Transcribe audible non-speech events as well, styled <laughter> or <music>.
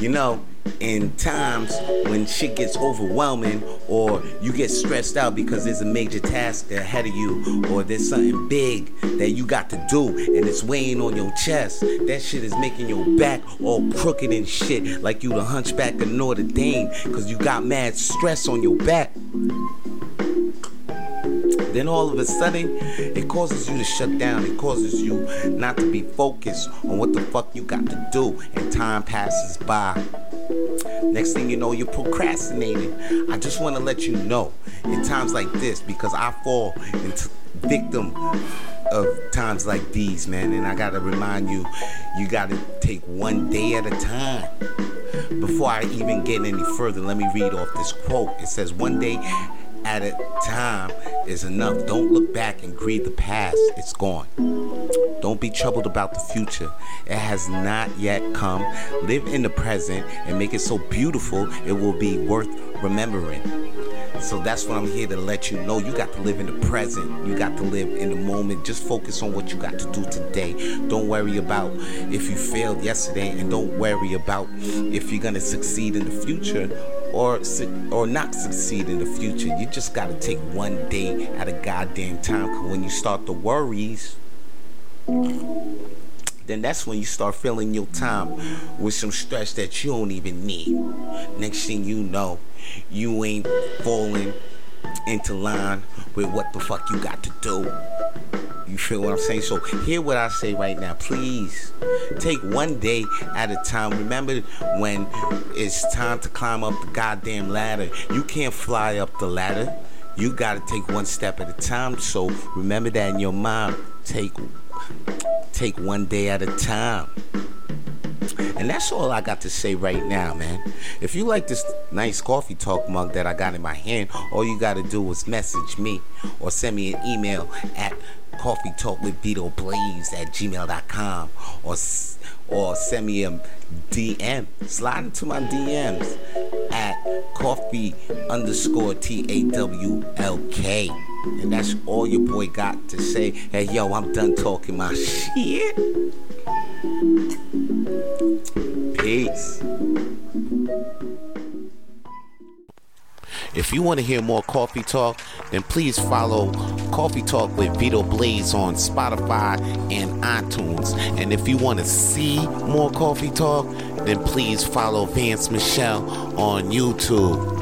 You know, in times when shit gets overwhelming or you get stressed out because there's a major task ahead of you or there's something big that you got to do and it's weighing on your chest, that shit is making your back all crooked and shit like you the hunchback of Notre Dame because you got mad stress on your back. Then all of a sudden, it causes you to shut down. It causes you not to be focused on what the fuck you got to do. And time passes by. Next thing you know, you're procrastinating. I just want to let you know in times like this because I fall into victim of times like these, man. And I gotta remind you, you gotta take one day at a time. Before I even get any further, let me read off this quote. It says, One day at a time is enough. Don't look back and grieve the past, it's gone. Don't be troubled about the future, it has not yet come. Live in the present and make it so beautiful it will be worth remembering. So that's what I'm here to let you know. You got to live in the present. You got to live in the moment. Just focus on what you got to do today. Don't worry about if you failed yesterday, and don't worry about if you're gonna succeed in the future or or not succeed in the future. You just got to take one day at a goddamn time. Cause when you start the worries, then that's when you start filling your time with some stress that you don't even need. Next thing you know, you ain't falling into line with what the fuck you got to do. You feel what I'm saying? So hear what I say right now. Please take one day at a time. Remember when it's time to climb up the goddamn ladder. You can't fly up the ladder. You gotta take one step at a time. So remember that in your mind. Take take one day at a time. And that's all I got to say right now, man. If you like this nice coffee talk mug that I got in my hand, all you got to do is message me or send me an email at coffee talk with Vito Blaze at gmail.com or or send me a DM. Slide into my DMs at coffee underscore T A W L K. And that's all your boy got to say. Hey, yo, I'm done talking my <laughs> shit. Peace. If you want to hear more Coffee Tawlk, then please follow Coffee Tawlk with Vito Blaze on Spotify and iTunes. And if you want to see more Coffee Tawlk, then please follow Vance Michelle on YouTube.